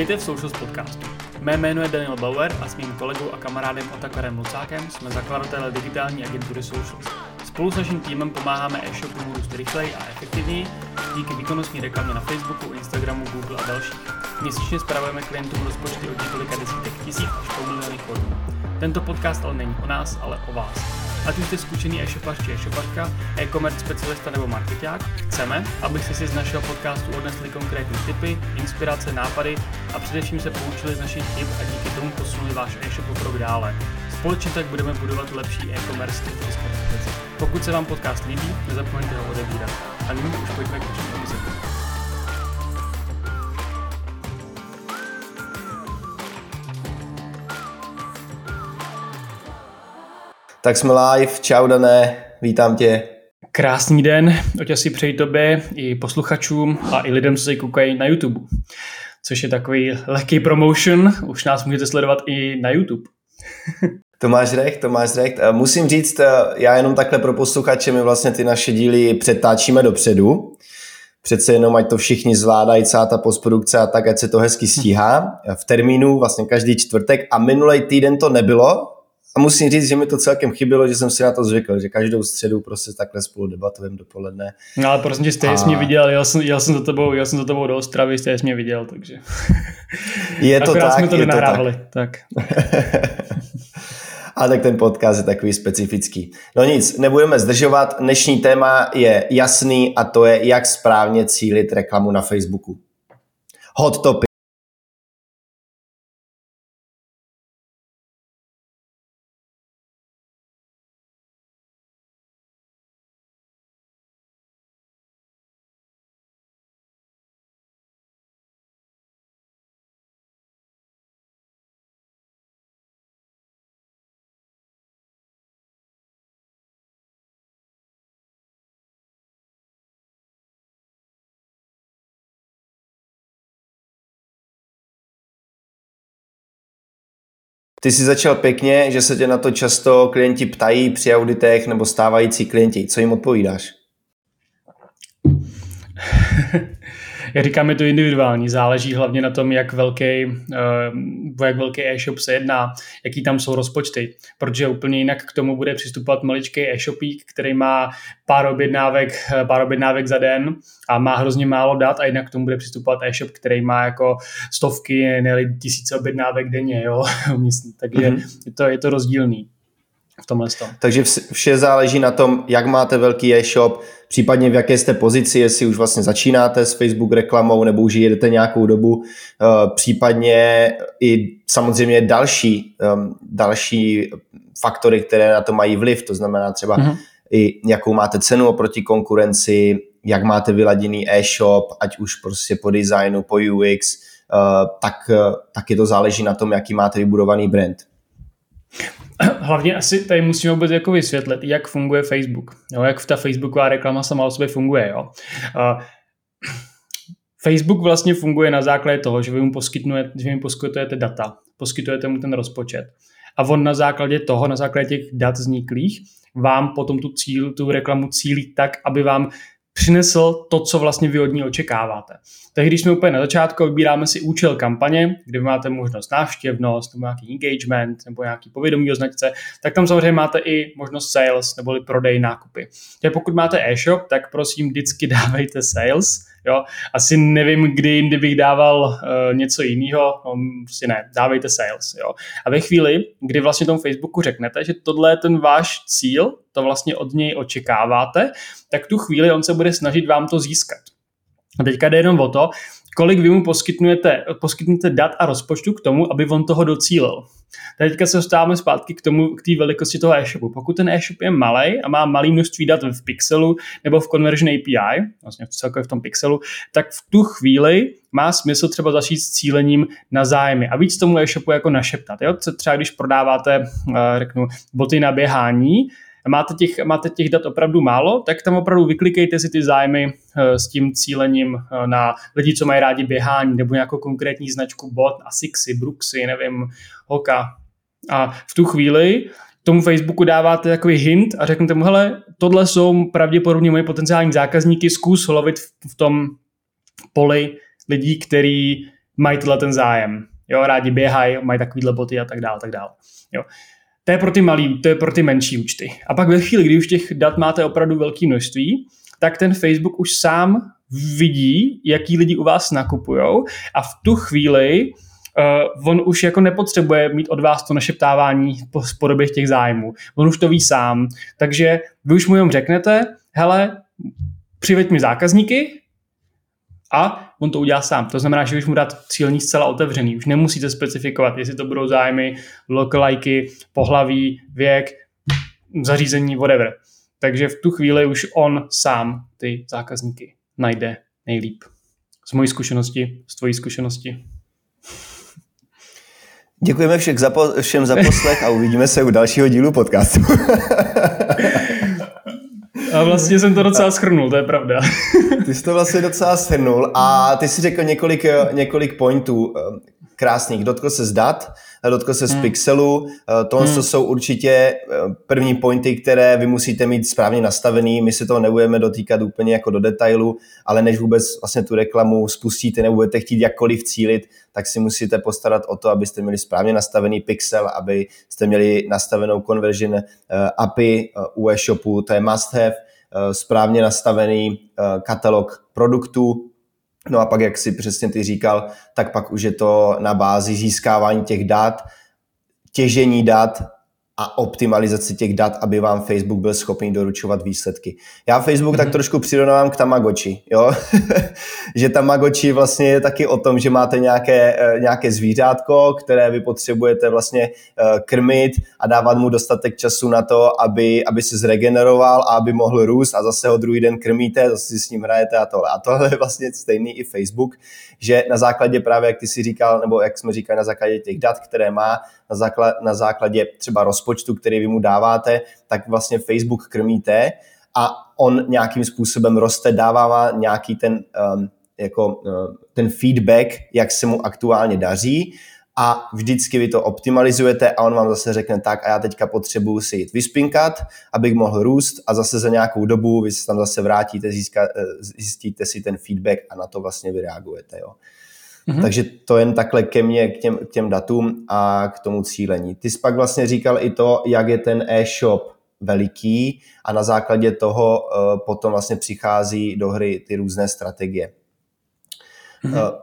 Vítejte v Socials podcastu. Mé jméno je Daniel Bauer a s mým kolegou a kamarádem Otakarem Lucákem jsme zakladatelé digitální agentury Socials. Spolu s naším týmem pomáháme e-shopům růst rychleji a efektivněji díky výkonnostní reklamě na Facebooku, Instagramu, Google a dalších. Měsíčně spravujeme klientům rozpočty od několika desítek tisíc až po miliony korun. Tento podcast ale není o nás, ale o vás. Ať už jste zkušený e-shopař či e-shopařka, e-commerce specialista nebo marketák, chceme, abyste si z našeho podcastu odnesli konkrétní tipy, inspirace, nápady a především se poučili z našich chyb a díky tomu posunuli váš e-shop o krok dále. Společně tak budeme budovat lepší e-commerce v České. Pokud se vám podcast líbí, nezapomeňte ho odebírat. A nyní už pojďme k dnešnímu Tak jsme live, čau Dané, vítám tě. Krásný den, oť si přeji tobě i posluchačům a i lidem, co se koukají na YouTube. Což je takový lehký promotion, už nás můžete sledovat i na YouTube. To máš recht, to máš recht. Musím říct, já jenom takhle pro posluchače, my vlastně ty naše díly přetáčíme dopředu. Přece jenom, ať to všichni zvládají, celá ta postprodukce a tak, ať se to hezky stíhá. V termínu vlastně každý čtvrtek a minulý týden to nebylo, a musím říct, že mi to celkem chybělo, že jsem si na to zvykl, že každou středu prostě takhle spolu debatujeme dopoledne. No ale prostě jste a... mě viděl, jel jsem, jel jsem za tebou, jel jsem za tebou do Ostravy, jste mě viděl, takže... Je to tak, jsme to je to tak. tak. A tak ten podcast je takový specifický. No nic, nebudeme zdržovat. Dnešní téma je jasný a to je, jak správně cílit reklamu na Facebooku. Hot topic. Ty jsi začal pěkně, že se tě na to často klienti ptají při auditech nebo stávající klienti. Co jim odpovídáš? Jak říkám, je to individuální, záleží hlavně na tom, jak velký, uh, jak velký e-shop se jedná, jaký tam jsou rozpočty, protože úplně jinak k tomu bude přistupovat maličký e-shopík, který má pár objednávek, eh, pár objednávek za den a má hrozně málo dat a jinak k tomu bude přistupovat e-shop, který má jako stovky, ne tisíce objednávek denně, jo, takže mm-hmm. je, to, je to rozdílný v tomhle tom. Takže vše záleží na tom, jak máte velký e-shop, případně v jaké jste pozici, jestli už vlastně začínáte s Facebook reklamou nebo už jedete nějakou dobu, eh, případně i samozřejmě další, ehm, další faktory, které na to mají vliv, to znamená třeba mm-hmm. i jakou máte cenu oproti konkurenci, jak máte vyladěný e-shop, ať už prostě po designu, po UX, eh, tak, eh, taky to záleží na tom, jaký máte vybudovaný brand. hlavně asi tady musíme vůbec jako vysvětlit, jak funguje Facebook, jo, jak ta Facebooková reklama sama o sobě funguje. Jo. Uh, Facebook vlastně funguje na základě toho, že vy mu, poskytujete, že mu poskytujete data, poskytujete mu ten rozpočet. A on na základě toho, na základě těch dat vzniklých, vám potom tu, cíl, tu reklamu cílí tak, aby vám přinesl to, co vlastně vy od ní očekáváte. Tak když jsme úplně na začátku, vybíráme si účel kampaně, kde máte možnost návštěvnost, nebo nějaký engagement, nebo nějaký povědomí o značce, tak tam samozřejmě máte i možnost sales, neboli prodej nákupy. Takže pokud máte e-shop, tak prosím vždycky dávejte sales, Jo? Asi nevím, kdy jindy bych dával uh, něco jiného, no, prostě ne, dávejte sales. Jo? A ve chvíli, kdy vlastně tomu Facebooku řeknete, že tohle je ten váš cíl, to vlastně od něj očekáváte, tak tu chvíli on se bude snažit vám to získat. A teďka jde jenom o to, kolik vy mu poskytnete, poskytnete dat a rozpočtu k tomu, aby on toho docílil. Teďka se dostáváme zpátky k tomu, k té velikosti toho e-shopu. Pokud ten e-shop je malý a má malé množství dat v pixelu nebo v Conversion API, vlastně celkově v tom pixelu, tak v tu chvíli má smysl třeba začít s cílením na zájmy a víc tomu e-shopu jako našeptat. Jo? Třeba když prodáváte, eh, řeknu, boty na běhání, máte těch, máte těch dat opravdu málo, tak tam opravdu vyklikejte si ty zájmy eh, s tím cílením eh, na lidi, co mají rádi běhání, nebo nějakou konkrétní značku bot, Asixy, Brooksy, nevím, Hoka. A v tu chvíli tomu Facebooku dáváte takový hint a řeknete mu, hele, tohle jsou pravděpodobně moje potenciální zákazníky, zkus lovit v tom poli lidí, který mají tohle ten zájem. Jo, rádi běhají, mají takovýhle boty a tak dále, tak dále. Jo. To je pro ty malý, to je pro ty menší účty. A pak ve chvíli, kdy už těch dat máte opravdu velké množství, tak ten Facebook už sám vidí, jaký lidi u vás nakupují a v tu chvíli uh, on už jako nepotřebuje mít od vás to našeptávání po, podobě těch zájmů. On už to ví sám. Takže vy už mu jenom řeknete, hele, přiveď mi zákazníky a on to udělá sám. To znamená, že už mu dát cílní zcela otevřený. Už nemusíte specifikovat, jestli to budou zájmy, lokalajky, pohlaví, věk, zařízení, whatever. Takže v tu chvíli už on sám ty zákazníky najde nejlíp. Z mojí zkušenosti, z tvojí zkušenosti. Děkujeme všem za, po, všem za poslech a uvidíme se u dalšího dílu podcastu. A vlastně jsem to docela schrnul, to je pravda. Ty jsi to vlastně docela schrnul a ty si řekl několik, několik pointů krásných. Dotkl se zdat, dotkl se z hmm. pixelu. Eh, tohle hmm. jsou určitě eh, první pointy, které vy musíte mít správně nastavený. My se toho nebudeme dotýkat úplně jako do detailu, ale než vůbec vlastně tu reklamu spustíte nebo budete chtít jakkoliv cílit, tak si musíte postarat o to, abyste měli správně nastavený pixel, abyste měli nastavenou conversion eh, API u e-shopu, to je must have, správně nastavený katalog produktů, No a pak, jak si přesně ty říkal, tak pak už je to na bázi získávání těch dat, těžení dat a optimalizaci těch dat, aby vám Facebook byl schopný doručovat výsledky. Já Facebook mm-hmm. tak mhm. trošku přirovnávám k Tamagotchi, jo? že Tamagotchi vlastně je taky o tom, že máte nějaké, eh, nějaké zvířátko, které vy potřebujete vlastně eh, krmit a dávat mu dostatek času na to, aby, aby se zregeneroval a aby mohl růst a zase ho druhý den krmíte, zase si s ním hrajete a tohle. A tohle je vlastně stejný i Facebook, že na základě právě, jak ty si říkal, nebo jak jsme říkali, na základě těch dat, které má, na, základ, na základě třeba rozpočtu, který vy mu dáváte, tak vlastně Facebook krmíte a on nějakým způsobem roste, dává nějaký ten, um, jako, uh, ten feedback, jak se mu aktuálně daří a vždycky vy to optimalizujete a on vám zase řekne tak a já teďka potřebuju si jít vyspinkat, abych mohl růst a zase za nějakou dobu vy se tam zase vrátíte, získá, eh, zjistíte si ten feedback a na to vlastně vy reagujete. Jo. Mm-hmm. Takže to jen takhle ke mně, k těm, k těm datům a k tomu cílení. Ty jsi pak vlastně říkal i to, jak je ten e-shop veliký a na základě toho uh, potom vlastně přichází do hry ty různé strategie. Mm-hmm. Uh,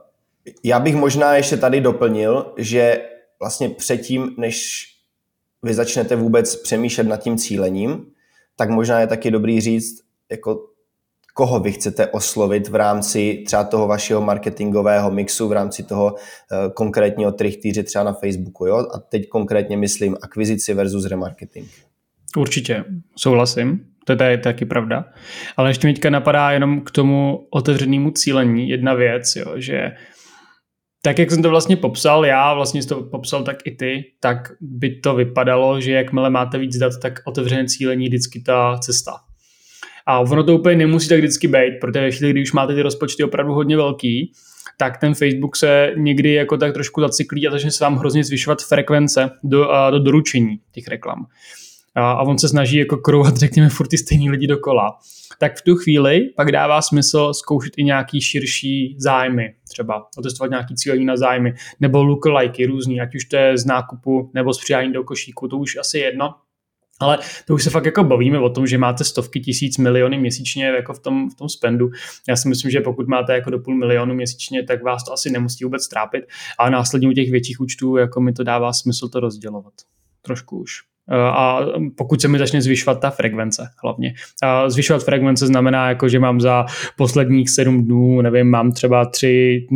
já bych možná ještě tady doplnil, že vlastně předtím, než vy začnete vůbec přemýšlet nad tím cílením, tak možná je taky dobrý říct, jako koho vy chcete oslovit v rámci třeba toho vašeho marketingového mixu, v rámci toho uh, konkrétního trichtýře třeba na Facebooku. Jo? A teď konkrétně myslím akvizici versus remarketing. Určitě, souhlasím. To je taky pravda. Ale ještě mi teďka napadá jenom k tomu otevřenému cílení jedna věc, jo, že tak, jak jsem to vlastně popsal, já vlastně to popsal tak i ty, tak by to vypadalo, že jakmile máte víc dat, tak otevřené cílení vždycky ta cesta. A ono to úplně nemusí tak vždycky být, protože ve chvíli, už máte ty rozpočty opravdu hodně velký, tak ten Facebook se někdy jako tak trošku zacyklí a začne se vám hrozně zvyšovat frekvence do, do doručení těch reklam. A, a on se snaží jako krouhat, řekněme, furt ty stejný lidi dokola. Tak v tu chvíli pak dává smysl zkoušet i nějaký širší zájmy, třeba otestovat nějaký cílení na zájmy, nebo lookalikey různý, ať už to je z nákupu nebo z přidání do košíku, to už asi jedno, ale to už se fakt jako bavíme o tom, že máte stovky tisíc miliony měsíčně jako v tom, v tom spendu. Já si myslím, že pokud máte jako do půl milionu měsíčně, tak vás to asi nemusí vůbec trápit. A následně u těch větších účtů jako mi to dává smysl to rozdělovat. Trošku už. A pokud se mi začne zvyšovat ta frekvence hlavně. A zvyšovat frekvence znamená, jako, že mám za posledních sedm dnů, nevím, mám třeba tři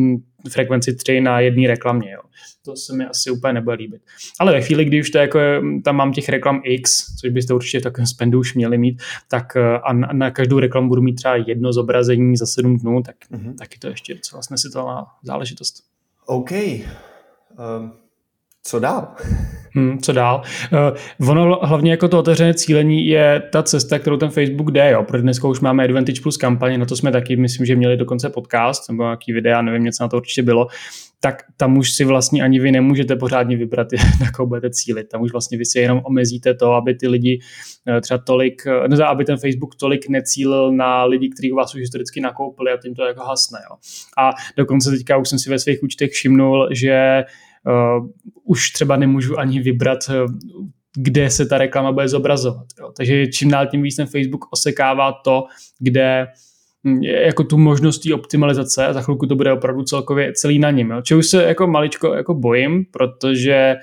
frekvenci 3 na jedné reklamě. Jo. To se mi asi úplně nebude líbit. Ale ve chvíli, kdy už to jako, tam mám těch reklam X, což byste určitě v takovém spendu už měli mít, tak eh, a na, na každou reklamu budu mít třeba jedno zobrazení za 7 dnů, tak mm-hmm. taky to ještě docela snesitelná záležitost. OK. Um, co dál? Hmm, co dál? Uh, ono hlavně jako to otevřené cílení je ta cesta, kterou ten Facebook jde, jo. Protože dneska už máme Advantage Plus kampaně, na to jsme taky, myslím, že měli dokonce podcast nebo nějaký videa, nevím, něco na to určitě bylo tak tam už si vlastně ani vy nemůžete pořádně vybrat, na koho budete cílit. Tam už vlastně vy si jenom omezíte to, aby ty lidi eh, třeba tolik, eh, ne, aby ten Facebook tolik necílil na lidi, kteří u vás už historicky nakoupili a tím to jako hasne. Jo. A dokonce teďka už jsem si ve svých účtech všimnul, že uh, už třeba nemůžu ani vybrat kde se ta reklama bude zobrazovat. Jo. Takže čím dál tím víc ten Facebook osekává to, kde Hm, jako tu možnost té optimalizace a za chvilku to bude opravdu celkově celý na něm. Jo. už se jako maličko jako bojím, protože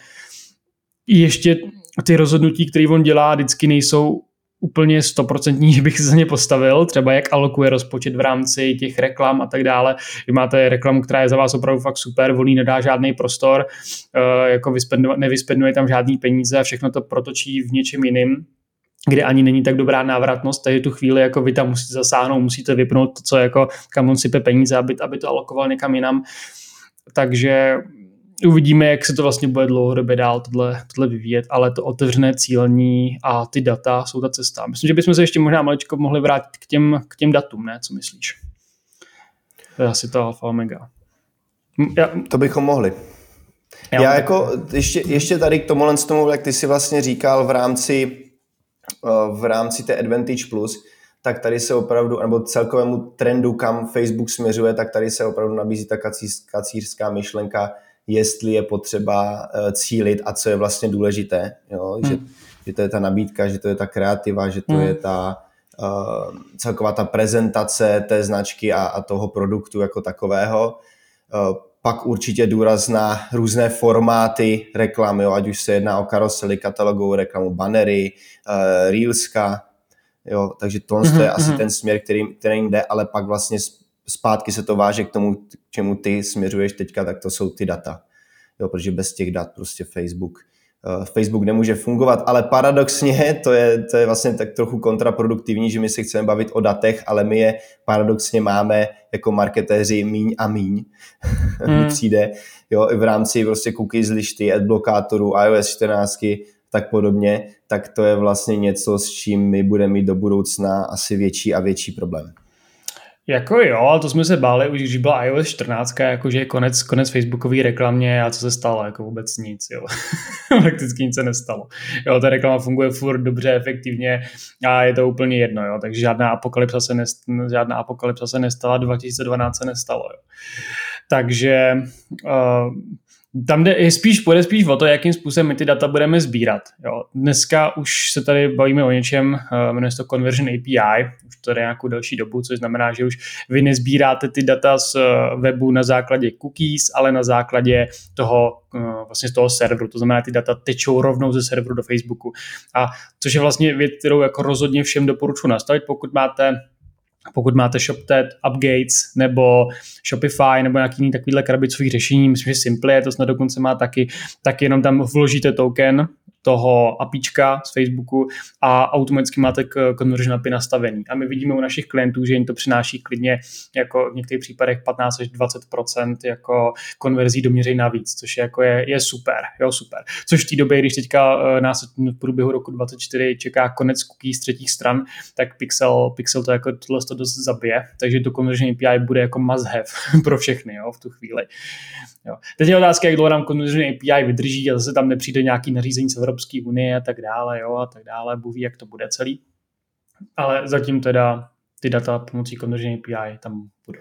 ještě ty rozhodnutí, které on dělá, vždycky nejsou úplně stoprocentní, že bych se za ně postavil, třeba jak alokuje rozpočet v rámci těch reklam a tak dále. Vy máte reklamu, která je za vás opravdu fakt super, volí nedá žádný prostor, eh, jako nevyspenduje tam žádný peníze a všechno to protočí v něčem jiným, kde ani není tak dobrá návratnost, takže tu chvíli jako vy tam musíte zasáhnout, musíte vypnout to, co jako, kam on sype peníze, aby, aby to alokoval někam jinam. Takže uvidíme, jak se to vlastně bude dlouhodobě dál tohle, tohle vyvíjet, ale to otevřené cílení a ty data jsou ta cesta. Myslím, že bychom se ještě možná maličko mohli vrátit k těm, k těm datům, ne? Co myslíš? To je asi to alfa omega. Já, to bychom mohli. Já, Já jako ještě, ještě tady k tomu, z tomu, jak ty si vlastně říkal v rámci Eh, v rámci té Advantage Plus, tak tady se opravdu, nebo celkovému trendu, kam Facebook směřuje, tak tady se opravdu nabízí ta kacířská myšlenka, jestli je potřeba eh, cílit a co je vlastně důležité. Jo? Hmm. Že, že to je ta nabídka, že to je ta kreativa, že to hmm. je ta uh, celková ta prezentace té značky a, a toho produktu jako takového. Uh, pak určitě důraz na různé formáty reklamy, jo, ať už se jedná o karosely, katalogovou reklamu, bannery, uh, reelska, jo, takže to mm-hmm. je asi mhm. ten směr, který, který jde, ale pak vlastně zpátky se to váže k tomu, k čemu ty směřuješ teďka, tak to jsou ty data. Jo, protože bez těch dat prostě Facebook Eh, Facebook nemůže fungovat, ale paradoxně to je, to je vlastně tak trochu kontraproduktivní, že my si chceme bavit o datech, ale my je paradoxně máme jako marketéři míň a míň, hmm. přijde, jo, i v rámci prostě cookies lišty, adblokátorů, iOS 14, tak podobně, tak to je vlastně něco, s čím my budeme mít do budoucna asi větší a větší problém. Jako jo, ale to jsme se báli už, když byla iOS 14, jakože konec, konec Facebookové reklamě a co se stalo, jako vůbec nic, jo. Prakticky nic se nestalo. Jo, ta reklama funguje furt dobře, efektivně a je to úplně jedno, jo, takže žádná apokalypsa se, nest, žádná apokalypsa se nestala, 2012 se nestalo, jo. Takže uh, tam jde, spíš, půjde spíš o to, jakým způsobem my ty data budeme sbírat. Jo. Dneska už se tady bavíme o něčem, uh, jmenuje se to Conversion API, už to je nějakou další dobu, což znamená, že už vy nezbíráte ty data z uh, webu na základě cookies, ale na základě toho, uh, vlastně z toho serveru, to znamená, ty data tečou rovnou ze serveru do Facebooku. A což je vlastně věc, kterou jako rozhodně všem doporučuji nastavit, pokud máte pokud máte ShopTet, UpGates nebo Shopify nebo nějaký jiný takovýhle krabicový řešení, myslím, že Simple to snad dokonce má taky, tak jenom tam vložíte token toho apička z Facebooku a automaticky máte conversion API nastavený. A my vidíme u našich klientů, že jim to přináší klidně jako v některých případech 15 až 20% jako konverzí do měřej navíc, což je, jako je, je super, jo, super. Což v té době, když teďka eh, nás v průběhu roku 2024 čeká konec cookies z třetích stran, tak Pixel, Pixel to jako tohle to dost zabije, takže to conversion API bude jako must have pro všechny jo, v tu chvíli. Jo. Teď je otázka, jak dlouho nám conversion API vydrží a zase tam nepřijde nějaký nařízení z Evropské unie a tak dále, jo, a tak dále, Bůh ví, jak to bude celý. Ale zatím teda ty data pomocí conversion API tam budou.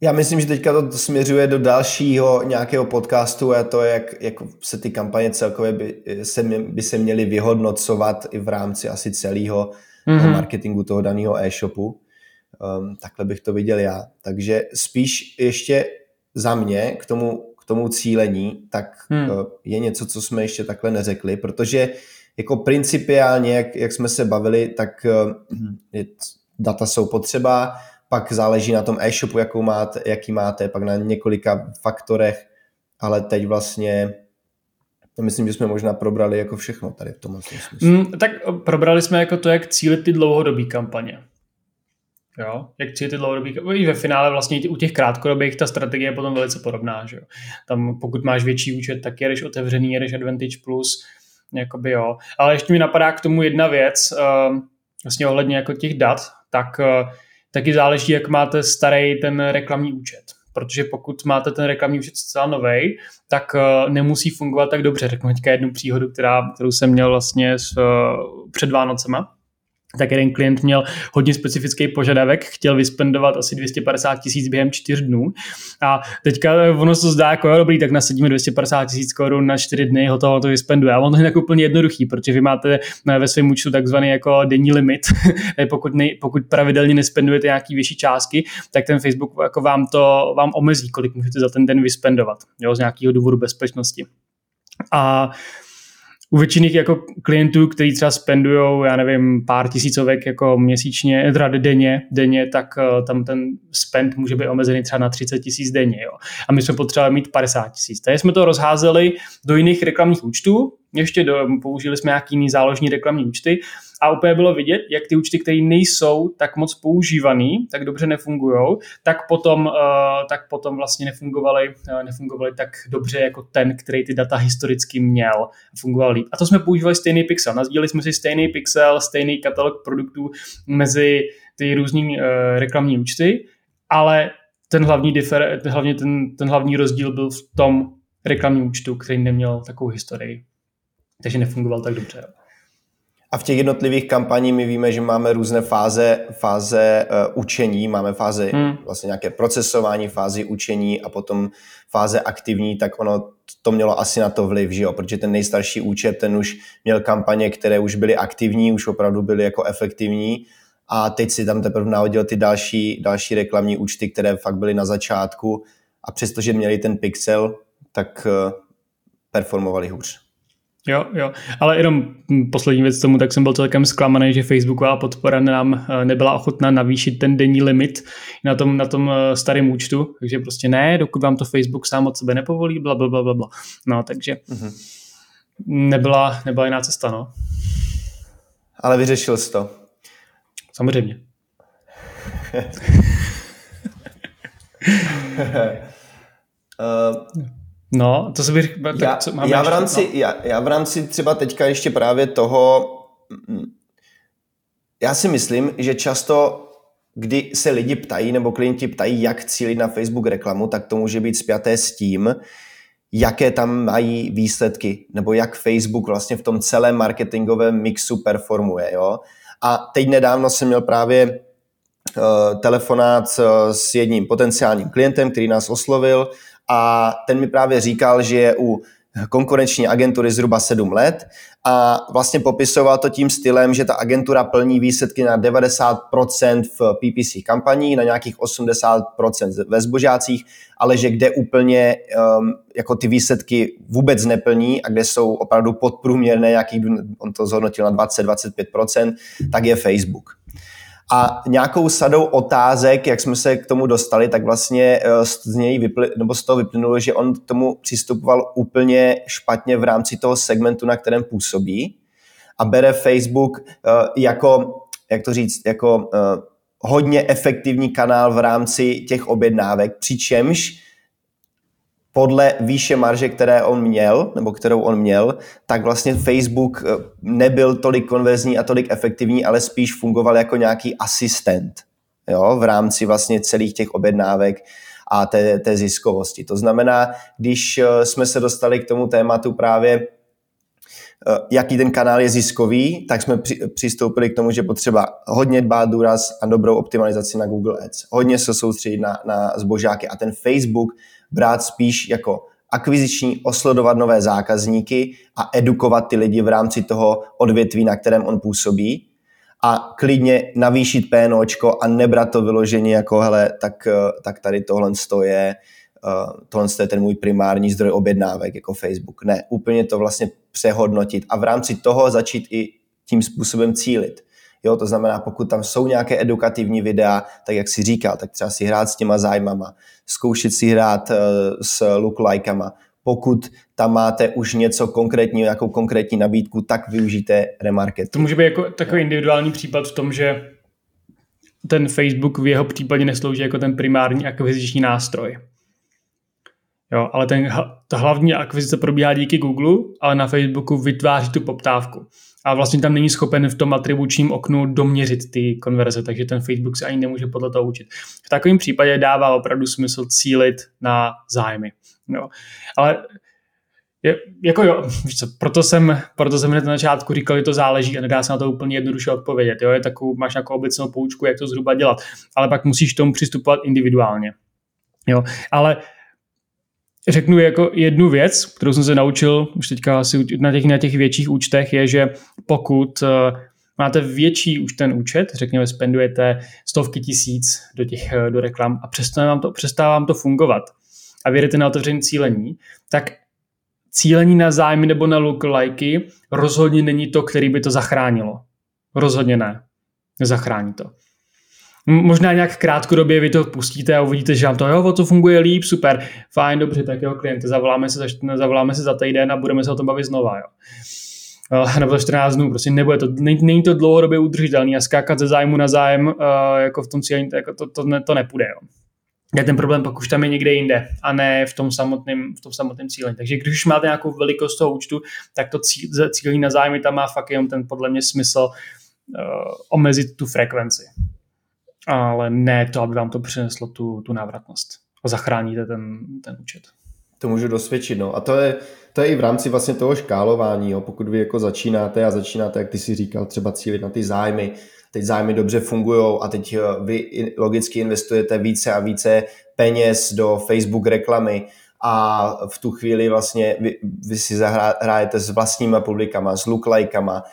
Já myslím, že teďka to směřuje do dalšího nějakého podcastu a to, jak, jak se ty kampaně celkově by se, by se měly vyhodnocovat i v rámci asi celého mm-hmm. marketingu toho daného e-shopu. Um, takhle bych to viděl já. Takže spíš ještě za mě k tomu, tomu cílení, tak hmm. Eh, je něco, co jsme ještě takhle neřekli, protože jako principiálně, jak, jak jsme se bavili, tak eh, data jsou potřeba, pak záleží na tom e-shopu, jakou máte, jaký máte, pak na několika faktorech, ale teď vlastně myslím, že jsme možná probrali jako všechno tady v tomhle smyslu. Mm, tak probrali jsme jako to, jak cílit ty dlouhodobé kampaně. Jo? Jak ty dlouhodobých, i ve finále vlastně u těch krátkodobých ta strategie je potom velice podobná. Že jo? Tam pokud máš větší účet, tak jedeš otevřený, jedeš Advantage Plus, jakoby jo. Ale ještě mi napadá k tomu jedna věc, uh, vlastně ohledně jako těch dat, tak uh, taky záleží, jak máte starý ten reklamní účet. Protože pokud máte ten reklamní účet zcela nový, tak uh, nemusí fungovat tak dobře. Řeknu teďka jednu příhodu, která, kterou jsem měl vlastně s, uh, před Vánocema tak jeden klient měl hodně specifický požadavek, chtěl vyspendovat asi 250 tisíc během čtyř dnů a teďka ono se zdá jako jo, dobrý, tak nasadíme 250 tisíc korun na čtyři dny, hotovo to vyspenduje. A ono je tak úplně jednoduchý, protože vy máte ve svém účtu takzvaný jako denní limit, pokud, ne, pokud pravidelně nespendujete nějaký vyšší částky, tak ten Facebook jako vám to vám omezí, kolik můžete za ten den vyspendovat, jo, z nějakého důvodu bezpečnosti. A u většiny jako klientů, kteří třeba spendují, já nevím, pár tisícovek jako měsíčně, teda denně, denně, tak uh, tam ten spend může být omezený třeba na 30 tisíc denně. Jo. A my jsme potřebovali mít 50 tisíc. Takže jsme to rozházeli do jiných reklamních účtů, ještě do, použili jsme nějaký jiný záložní reklamní účty a úplně bylo vidět, jak ty účty, které nejsou tak moc používaný, tak dobře nefungují, tak potom, uh, tak potom vlastně nefungovaly, uh, nefungovaly tak dobře jako ten, který ty data historicky měl fungoval líp. A to jsme používali stejný pixel. Nazdíleli jsme si stejný pixel, stejný katalog produktů mezi ty různý uh, reklamní účty, ale ten hlavní, differ, hlavně ten, ten hlavní rozdíl byl v tom reklamním účtu, který neměl takovou historii. Takže nefungoval tak dobře. A v těch jednotlivých kampaních my víme, že máme různé fáze, fáze uh, učení, máme fáze hmm. vlastně nějaké procesování, fázi učení a potom fáze aktivní, tak ono to mělo asi na to vliv, že jo? protože ten nejstarší účet, ten už měl kampaně, které už byly aktivní, už opravdu byly jako efektivní a teď si tam teprve nahodil ty další, další reklamní účty, které fakt byly na začátku a přestože měli ten pixel, tak uh, performovali hůř. Jo, jo, ale jenom poslední věc tomu, tak jsem byl celkem zklamaný, že Facebooková podpora nám eh, nebyla ochotná navýšit ten denní limit na tom, na tom eh, starém účtu, takže prostě ne, dokud vám to Facebook sám od sebe nepovolí, bla, bla, bla, bla, bla. No, takže mm-hmm. nebyla, nebyla jiná cesta, no. Ale vyřešil jsi to. Samozřejmě. uh, No, to se bych... Tak já, co máme já, v rámci, no? já, já v rámci třeba teďka ještě právě toho... Mm, já si myslím, že často kdy se lidi ptají nebo klienti ptají, jak cílit na Facebook reklamu, tak to může být spjaté s tím, jaké tam mají výsledky, nebo jak Facebook vlastně v tom celém marketingovém mixu performuje. Jo? A teď nedávno jsem měl právě uh, telefonát s jedním potenciálním klientem, který nás oslovil a ten mi právě říkal, že je u konkurenční agentury zhruba 7 let a vlastně popisoval to tím stylem, že ta agentura plní výsledky na 90% v PPC kampaní, na nějakých 80% ve zbožácích, ale že kde úplně um, jako ty výsledky vůbec neplní a kde jsou opravdu podprůměrné, nějaký, on to zhodnotil na 20-25%, tak je Facebook. A nějakou sadou otázek, jak jsme se k tomu dostali, tak vlastně eh, z něj vyply, nebo z toho vyplynulo, že on k tomu přistupoval úplně špatně v rámci toho segmentu, na kterém působí. A bere Facebook eh, jako, jak to říct, jako eh, hodně efektivní kanál v rámci těch objednávek, přičemž podle výše marže, které on měl, nebo kterou on měl, tak vlastně Facebook eh, nebyl tolik konverzní a tolik efektivní, ale spíš fungoval jako nějaký asistent jo, v rámci vlastně celých těch objednávek a té, té ziskovosti. To znamená, když eh, jsme se dostali k tomu tématu právě eh, jaký ten kanál je ziskový, tak jsme při, přistoupili k tomu, že potřeba hodně dbát důraz a dobrou optimalizaci na Google Ads. Hodně se soustředit na, na zbožáky a ten Facebook brát spíš jako akviziční, osledovat nové zákazníky a edukovat ty lidi v rámci toho odvětví, na kterém on působí a klidně navýšit PNOčko a nebrat to vyloženě jako hele, tak, eh, tak tady tohle je, uh, tohle je ten můj primární zdroj objednávek jako Facebook. Ne, úplně to vlastně přehodnotit a v rámci toho začít i tím způsobem cílit. Jo, to znamená, pokud tam jsou nějaké edukativní videa, tak jak si říkal, tak třeba si hrát s těma zájmama, zkoušet si hrát uh, s lookalikama. Pokud tam máte už něco konkrétního, nějakou konkrétní nabídku, tak využijte remarketing. To může být jako takový individuální případ v tom, že ten Facebook v jeho případě neslouží jako ten primární akviziční nástroj. Jo, ale ten, ta hlavní akvizice probíhá díky Google, ale na Facebooku vytváří tu poptávku. A vlastně tam není schopen v tom atribučním oknu doměřit ty konverze, takže ten Facebook se ani nemůže podle toho učit. V takovém případě dává opravdu smysl cílit na zájmy. Jo. Ale je, jako jo, co, proto jsem, proto jsem na začátku říkal, že to záleží a nedá se na to úplně jednoduše odpovědět. Jo? Je takovou, máš nějakou obecnou poučku, jak to zhruba dělat, ale pak musíš tomu přistupovat individuálně. Jo? Ale řeknu jako jednu věc, kterou jsem se naučil už teďka asi na těch, na těch větších účtech, je, že pokud uh, máte větší už ten účet, řekněme, spendujete stovky tisíc do těch uh, do reklam a přestává vám to, přestává vám to fungovat a věříte na otevřené cílení, tak cílení na zájmy nebo na lookalikey rozhodně není to, který by to zachránilo. Rozhodně ne. Nezachrání to. Možná nějak krátkodobě vy to pustíte a uvidíte, že vám to, jo, to funguje líp, super, fajn, dobře, tak jo, klienty, zavoláme se, za, zavoláme se za týden a budeme se o tom bavit znova, jo. Nebo za 14 dnů, prostě nebude to, není, není to dlouhodobě udržitelný a skákat ze zájmu na zájem, uh, jako v tom cílení, jako to, to, ne, to nepůjde, jo je ten problém pak už tam je někde jinde a ne v tom samotném, v tom samotném cíli. Takže když už máte nějakou velikost toho účtu, tak to cílení na zájmy tam má fakt jenom ten podle mě smysl uh, omezit tu frekvenci. Ale ne to, aby vám to přineslo tu, tu návratnost. A zachráníte ten, ten účet. To můžu dosvědčit, no. A to je, to je i v rámci vlastně toho škálování, jo. pokud vy jako začínáte a začínáte, jak ty si říkal, třeba cílit na ty zájmy, teď zájmy dobře fungují a teď eh, vy logicky investujete více a více peněz do Facebook reklamy a v tu chvíli vlastně vy, vy si zahrajete s vlastníma publikama, s lookalikeama, uh,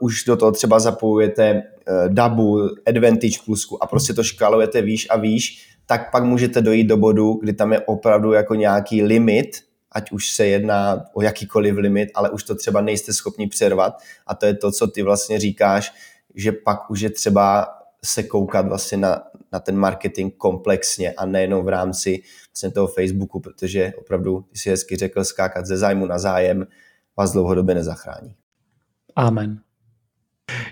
už do toho třeba zapojujete uh, Dabu, Advantage Plusku a prostě to škalujete výš a výš, tak pak můžete dojít do bodu, kdy tam je opravdu jako nějaký limit, ať už se jedná o jakýkoliv limit, ale už to třeba nejste schopni přervat a to je to, co ty vlastně říkáš, že pak už je třeba se koukat vlastně na, na ten marketing komplexně a nejenom v rámci vlastně toho Facebooku, protože opravdu, ty si hezky řekl, skákat ze zájmu na zájem vás dlouhodobě nezachrání. Amen.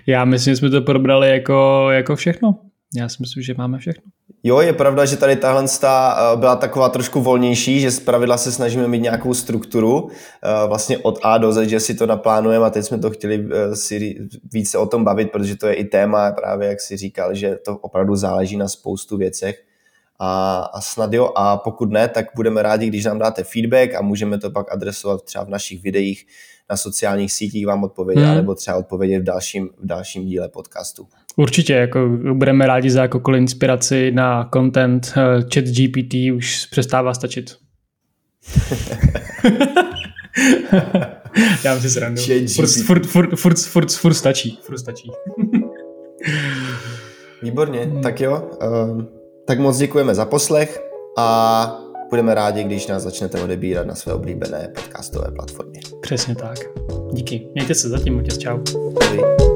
Já myslím, že jsme to probrali jako, jako všechno. Já si myslím, že máme všechno. Jo, je pravda, že tady tahle eh, byla taková trošku volnější, že z pravidla se snažíme mít nějakou strukturu eh, vlastně od A do Z, že si to naplánujeme a teď jsme to chtěli eh, si více o tom bavit, protože to je i téma právě, jak si říkal, že to opravdu záleží na spoustu věcech a, a snad jo, a pokud ne, tak budeme rádi, když nám dáte feedback a můžeme to pak adresovat třeba v našich videích na sociálních sítích vám odpovědět, hmm. nebo třeba odpovědět v dalším, v dalším díle podcastu. Určitě, jako budeme rádi za jakoukoliv inspiraci na content. Eh, chat GPT už přestává stačit. Já si srandu. Furt, furt, furt, furt, furt, furt stačí. Furt stačí. Výborně, hmm. tak jo. Um, tak moc děkujeme za poslech a budeme rádi, když nás začnete odebírat na své oblíbené podcastové platformě. Přesně tak. Díky. Mějte se zatím, Matěs, čau. Ahoj.